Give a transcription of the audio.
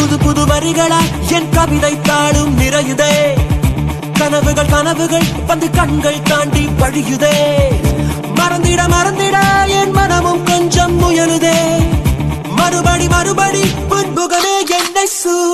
புது புது வரிகளா என் கவிதை தாளும் நிறையுதே. கனவுகள் கனவுகள் வந்து கண்கள் தாண்டி பழியுதே மறந்திட மறந்திட என் மனமும் கொஞ்சம் முயலுதே. மறுபடி மறுபடி புன்புகமே என்னை சூ